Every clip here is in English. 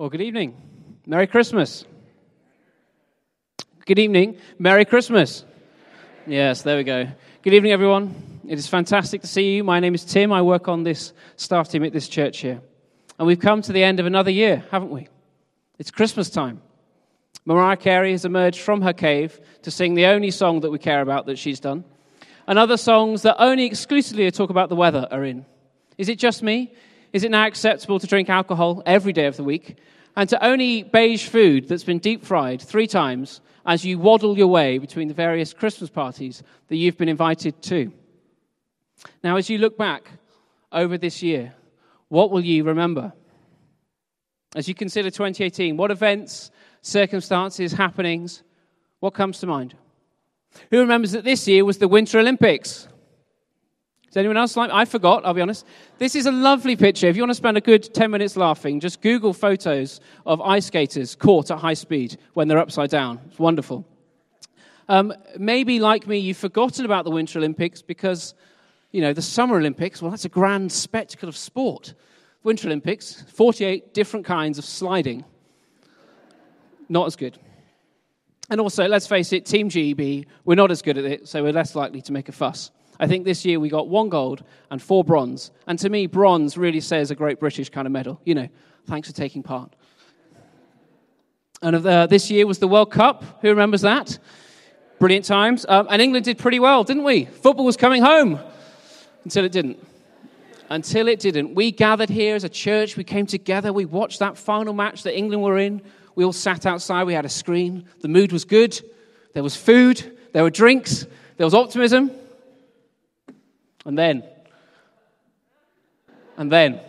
Well, good evening. Merry Christmas. Good evening. Merry Christmas. Yes, there we go. Good evening, everyone. It is fantastic to see you. My name is Tim. I work on this staff team at this church here. And we've come to the end of another year, haven't we? It's Christmas time. Mariah Carey has emerged from her cave to sing the only song that we care about that she's done. And other songs that only exclusively talk about the weather are in. Is it just me? Is it now acceptable to drink alcohol every day of the week and to only eat beige food that's been deep fried three times as you waddle your way between the various Christmas parties that you've been invited to? Now, as you look back over this year, what will you remember? As you consider 2018, what events, circumstances, happenings, what comes to mind? Who remembers that this year was the Winter Olympics? Does anyone else like? I forgot, I'll be honest. This is a lovely picture. If you want to spend a good 10 minutes laughing, just Google photos of ice skaters caught at high speed when they're upside down. It's wonderful. Um, maybe, like me, you've forgotten about the Winter Olympics because, you know, the Summer Olympics, well, that's a grand spectacle of sport. Winter Olympics, 48 different kinds of sliding. Not as good. And also, let's face it, Team GB, we're not as good at it, so we're less likely to make a fuss. I think this year we got one gold and four bronze. And to me, bronze really says a great British kind of medal. You know, thanks for taking part. And uh, this year was the World Cup. Who remembers that? Brilliant times. Um, and England did pretty well, didn't we? Football was coming home until it didn't until it didn't. We gathered here as a church, we came together, we watched that final match that England were in. We all sat outside, we had a screen. The mood was good. There was food, there were drinks, there was optimism. And then, and then,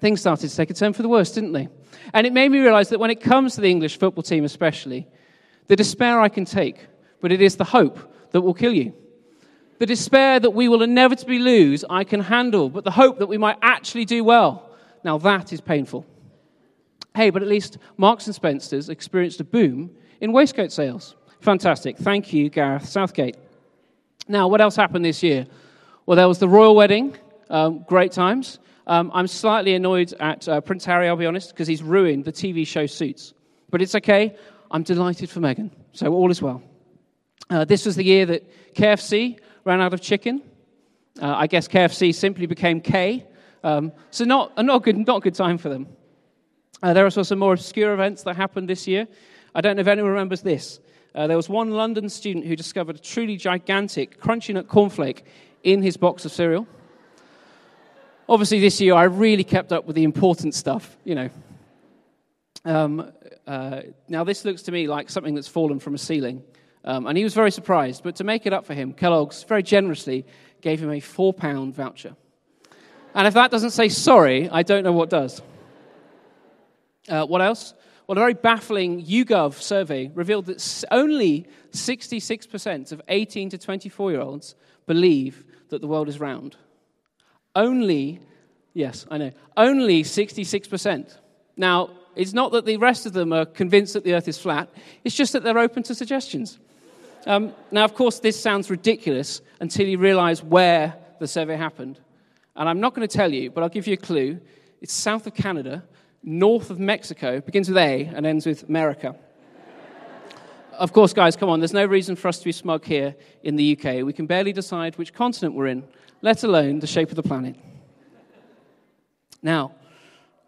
things started to take a turn for the worse, didn't they? And it made me realize that when it comes to the English football team, especially, the despair I can take, but it is the hope that will kill you. The despair that we will inevitably lose, I can handle, but the hope that we might actually do well, now that is painful. Hey, but at least Marks and Spencer's experienced a boom in waistcoat sales. Fantastic. Thank you, Gareth Southgate. Now, what else happened this year? Well, there was the royal wedding. Um, great times. Um, I'm slightly annoyed at uh, Prince Harry, I'll be honest, because he's ruined the TV show Suits. But it's okay. I'm delighted for Meghan. So all is well. Uh, this was the year that KFC ran out of chicken. Uh, I guess KFC simply became K. Um, so not a not good, not good time for them. Uh, there are also some more obscure events that happened this year. I don't know if anyone remembers this. Uh, there was one London student who discovered a truly gigantic crunchy nut cornflake in his box of cereal. Obviously, this year I really kept up with the important stuff, you know. Um, uh, now, this looks to me like something that's fallen from a ceiling. Um, and he was very surprised. But to make it up for him, Kellogg's very generously gave him a four pound voucher. And if that doesn't say sorry, I don't know what does. Uh, what else? Well, a very baffling YouGov survey revealed that only 66% of 18 to 24 year olds believe that the world is round. Only, yes, I know, only 66%. Now, it's not that the rest of them are convinced that the earth is flat, it's just that they're open to suggestions. Um, now, of course, this sounds ridiculous until you realize where the survey happened. And I'm not going to tell you, but I'll give you a clue. It's south of Canada, north of Mexico, begins with A and ends with America. Of course, guys, come on, there's no reason for us to be smug here in the UK. We can barely decide which continent we're in, let alone the shape of the planet. Now,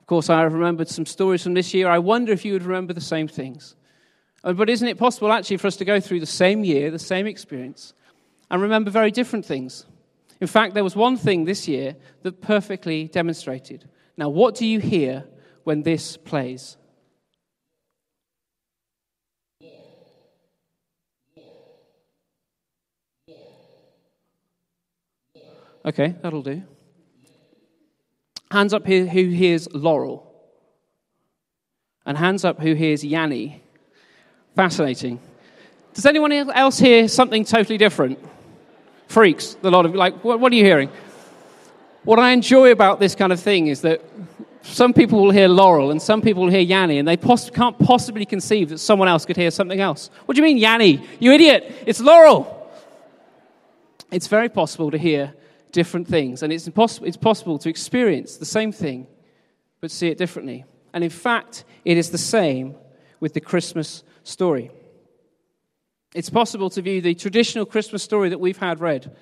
of course, I have remembered some stories from this year. I wonder if you would remember the same things. Uh, but isn't it possible actually for us to go through the same year, the same experience, and remember very different things? In fact, there was one thing this year that perfectly demonstrated. Now, what do you hear when this plays? Okay, that'll do. Hands up here who hears Laurel. And hands up who hears Yanni. Fascinating. Does anyone else hear something totally different? Freaks, a lot of like, what, what are you hearing? What I enjoy about this kind of thing is that some people will hear Laurel and some people will hear Yanni, and they poss- can't possibly conceive that someone else could hear something else. What do you mean, Yanni? You idiot! It's Laurel! It's very possible to hear different things, and it's, impossible, it's possible to experience the same thing but see it differently. And in fact, it is the same with the Christmas story. It's possible to view the traditional Christmas story that we've had read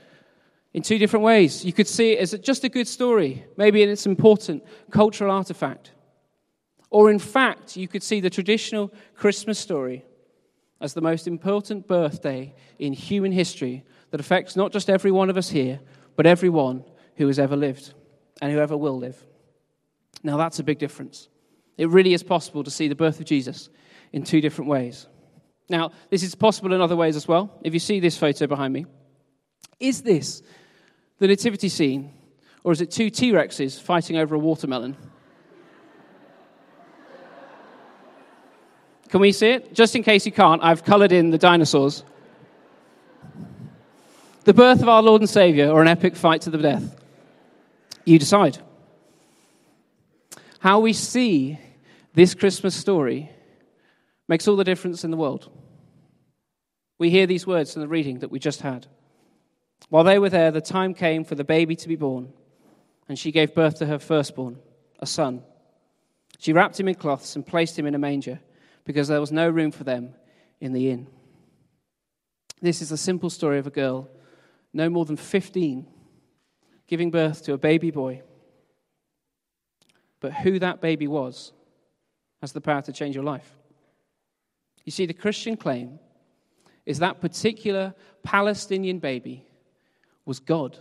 in two different ways. You could see it as just a good story, maybe it's important cultural artifact. Or in fact, you could see the traditional Christmas story as the most important birthday in human history that affects not just every one of us here, but everyone who has ever lived and whoever will live. Now, that's a big difference. It really is possible to see the birth of Jesus in two different ways. Now, this is possible in other ways as well. If you see this photo behind me, is this the nativity scene, or is it two T Rexes fighting over a watermelon? Can we see it? Just in case you can't, I've coloured in the dinosaurs. The birth of our Lord and Saviour, or an epic fight to the death? You decide. How we see this Christmas story makes all the difference in the world. We hear these words in the reading that we just had. While they were there, the time came for the baby to be born, and she gave birth to her firstborn, a son. She wrapped him in cloths and placed him in a manger, because there was no room for them in the inn. This is the simple story of a girl, no more than 15, giving birth to a baby boy. But who that baby was has the power to change your life. You see, the Christian claim is that particular Palestinian baby was God,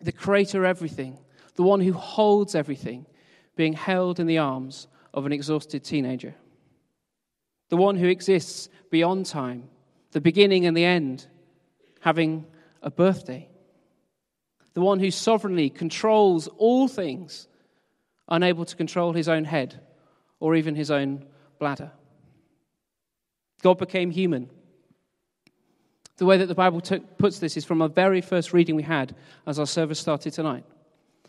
the creator of everything, the one who holds everything, being held in the arms of an exhausted teenager, the one who exists beyond time, the beginning and the end, having a birthday, the one who sovereignly controls all things, unable to control his own head or even his own bladder. God became human the way that the Bible puts this is from our very first reading we had as our service started tonight.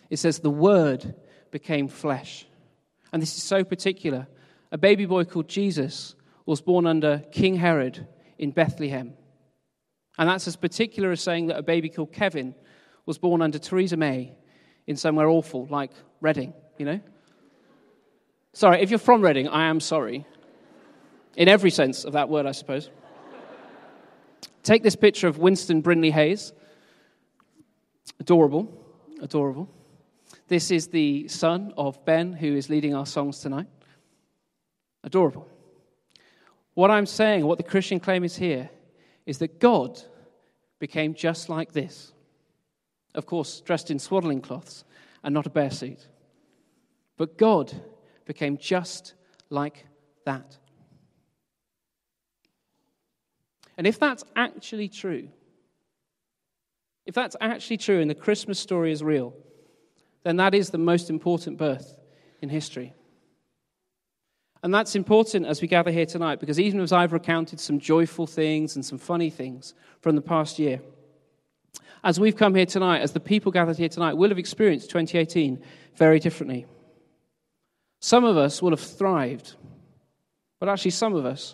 It says, The Word became flesh. And this is so particular. A baby boy called Jesus was born under King Herod in Bethlehem. And that's as particular as saying that a baby called Kevin was born under Theresa May in somewhere awful like Reading, you know? Sorry, if you're from Reading, I am sorry. In every sense of that word, I suppose. Take this picture of Winston Brindley Hayes. Adorable, adorable. This is the son of Ben, who is leading our songs tonight. Adorable. What I'm saying, what the Christian claim is here, is that God became just like this. Of course, dressed in swaddling cloths and not a bear suit. But God became just like that. And if that's actually true, if that's actually true and the Christmas story is real, then that is the most important birth in history. And that's important as we gather here tonight because even as I've recounted some joyful things and some funny things from the past year, as we've come here tonight, as the people gathered here tonight, will have experienced 2018 very differently. Some of us will have thrived, but actually, some of us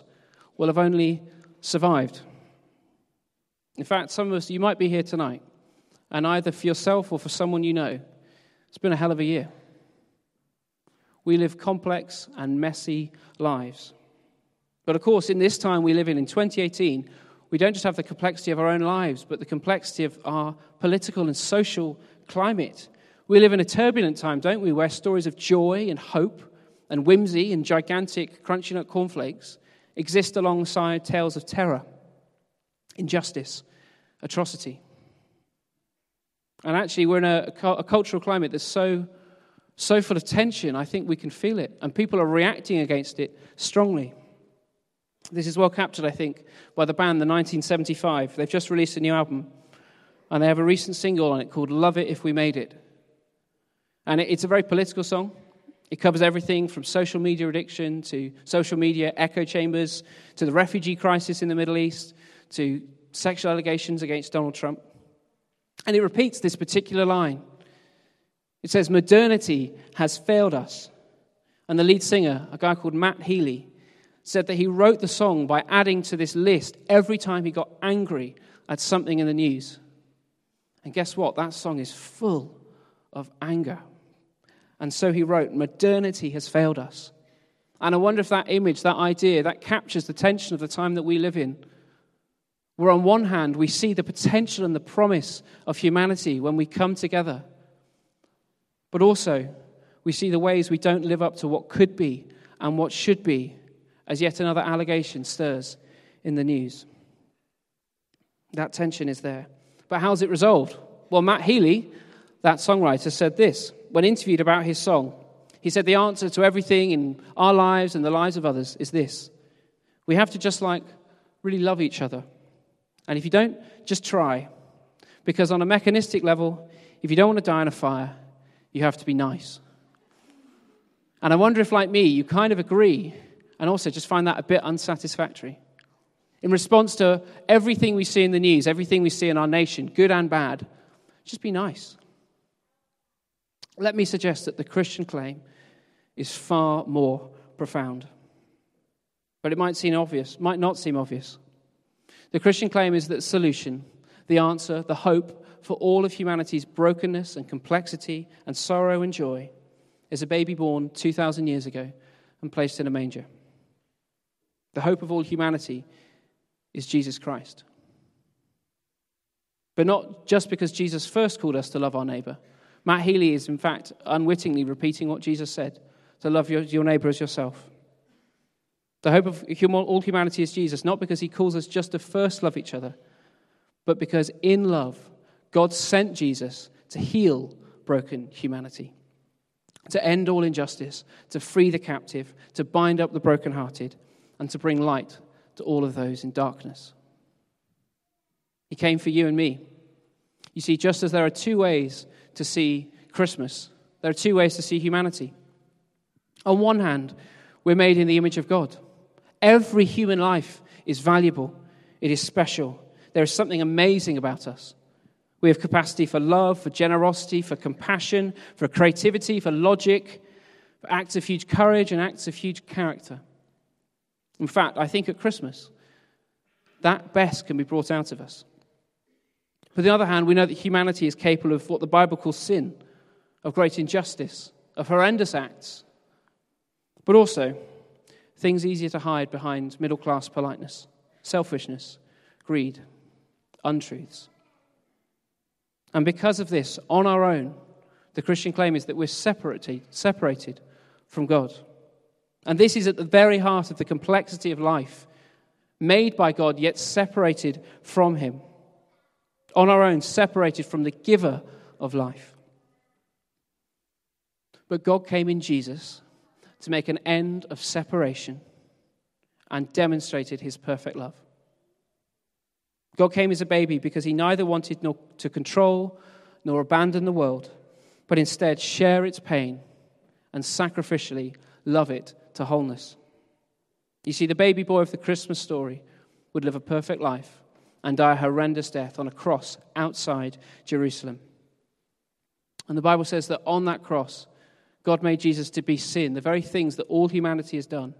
will have only survived. In fact, some of us, you might be here tonight, and either for yourself or for someone you know, it's been a hell of a year. We live complex and messy lives. But of course, in this time we live in, in 2018, we don't just have the complexity of our own lives, but the complexity of our political and social climate. We live in a turbulent time, don't we, where stories of joy and hope and whimsy and gigantic crunchy nut cornflakes exist alongside tales of terror, injustice, atrocity. And actually, we're in a, a, cultural climate that's so, so full of tension, I think we can feel it. And people are reacting against it strongly. This is well captured, I think, by the band, the 1975. They've just released a new album, and they have a recent single on it called Love It If We Made It. And it's a very political song. It covers everything from social media addiction to social media echo chambers to the refugee crisis in the Middle East to sexual allegations against Donald Trump. And it repeats this particular line. It says, Modernity has failed us. And the lead singer, a guy called Matt Healy, said that he wrote the song by adding to this list every time he got angry at something in the news. And guess what? That song is full of anger And so he wrote, Modernity has failed us. And I wonder if that image, that idea, that captures the tension of the time that we live in. Where on one hand, we see the potential and the promise of humanity when we come together. But also, we see the ways we don't live up to what could be and what should be, as yet another allegation stirs in the news. That tension is there. But how's it resolved? Well, Matt Healy, that songwriter, said this when interviewed about his song. He said, The answer to everything in our lives and the lives of others is this we have to just like really love each other. And if you don't, just try. Because on a mechanistic level, if you don't want to die in a fire, you have to be nice. And I wonder if, like me, you kind of agree and also just find that a bit unsatisfactory. In response to everything we see in the news, everything we see in our nation, good and bad, just be nice. Let me suggest that the Christian claim is far more profound. But it might seem obvious, might not seem obvious. The Christian claim is that solution, the answer, the hope for all of humanity's brokenness and complexity and sorrow and joy is a baby born 2,000 years ago and placed in a manger. The hope of all humanity is Jesus Christ. But not just because Jesus first called us to love our neighbor. Matt Healy is, in fact, unwittingly repeating what Jesus said to love your, your neighbor as yourself. The hope of all humanity is Jesus, not because he calls us just to first love each other, but because in love, God sent Jesus to heal broken humanity, to end all injustice, to free the captive, to bind up the brokenhearted, and to bring light to all of those in darkness. He came for you and me. You see, just as there are two ways to see Christmas, there are two ways to see humanity. On one hand, we're made in the image of God. Every human life is valuable, it is special. There is something amazing about us. We have capacity for love, for generosity, for compassion, for creativity, for logic, for acts of huge courage and acts of huge character. In fact, I think at Christmas, that best can be brought out of us. But on the other hand, we know that humanity is capable of what the Bible calls sin, of great injustice, of horrendous acts, but also things easier to hide behind middle class politeness, selfishness, greed, untruths. And because of this, on our own, the Christian claim is that we're separated, separated from God. And this is at the very heart of the complexity of life, made by God, yet separated from Him on our own, separated from the giver of life. But God came in Jesus to make an end of separation and demonstrated his perfect love. God came as a baby because he neither wanted to control nor abandon the world, but instead share its pain and sacrificially love it to wholeness. You see, the baby boy of the Christmas story would live a perfect life and die a horrendous death on a cross outside Jerusalem. And the Bible says that on that cross, God made Jesus to be sin, the very things that all humanity has done.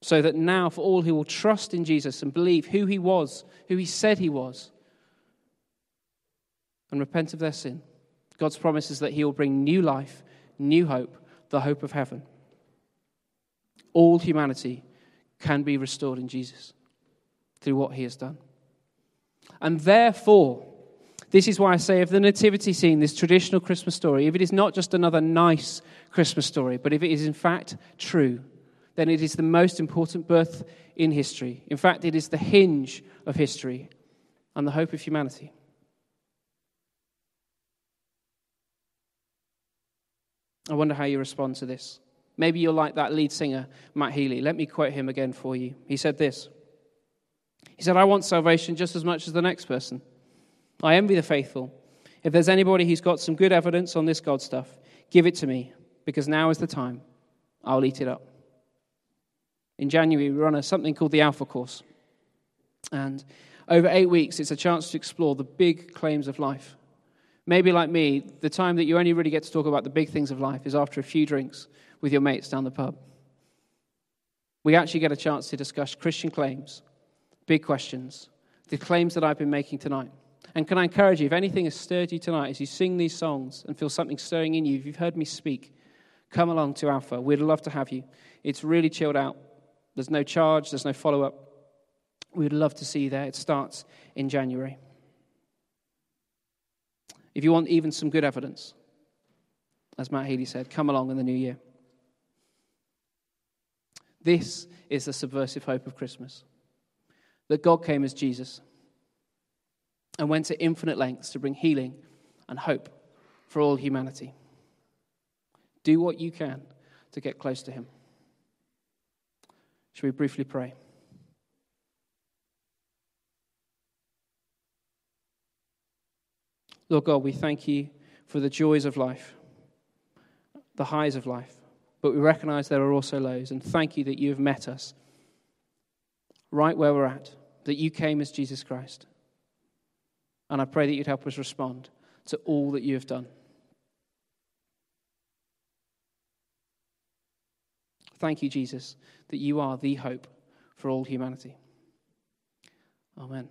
So that now, for all who will trust in Jesus and believe who he was, who he said he was, and repent of their sin, God's promise is that he will bring new life, new hope, the hope of heaven. All humanity can be restored in Jesus through what he has done. And therefore, this is why I say of the nativity scene, this traditional Christmas story, if it is not just another nice Christmas story, but if it is in fact true, then it is the most important birth in history. In fact, it is the hinge of history and the hope of humanity. I wonder how you respond to this. Maybe you're like that lead singer, Matt Healy. Let me quote him again for you. He said this he said, I want salvation just as much as the next person. I envy the faithful. If there's anybody who's got some good evidence on this God stuff, give it to me, because now is the time. I'll eat it up. In January, we run a, something called the Alpha Course. And over eight weeks, it's a chance to explore the big claims of life. Maybe, like me, the time that you only really get to talk about the big things of life is after a few drinks with your mates down the pub. We actually get a chance to discuss Christian claims big questions, the claims that I've been making tonight. And can I encourage you, if anything has stirred you tonight as you sing these songs and feel something stirring in you, if you've heard me speak, come along to Alpha. We'd love to have you. It's really chilled out. There's no charge, there's no follow up. We'd love to see you there. It starts in January. If you want even some good evidence, as Matt Healy said, come along in the new year. This is the subversive hope of Christmas that God came as Jesus and went to infinite lengths to bring healing and hope for all humanity. Do what you can to get close to Him. Shall we briefly pray? Lord God, we thank you for the joys of life, the highs of life, but we recognize there are also lows. And thank you that you have met us right where we're at, that you came as Jesus Christ. And I pray that you'd help us respond to all that you have done. Thank you, Jesus, that you are the hope for all humanity. Amen.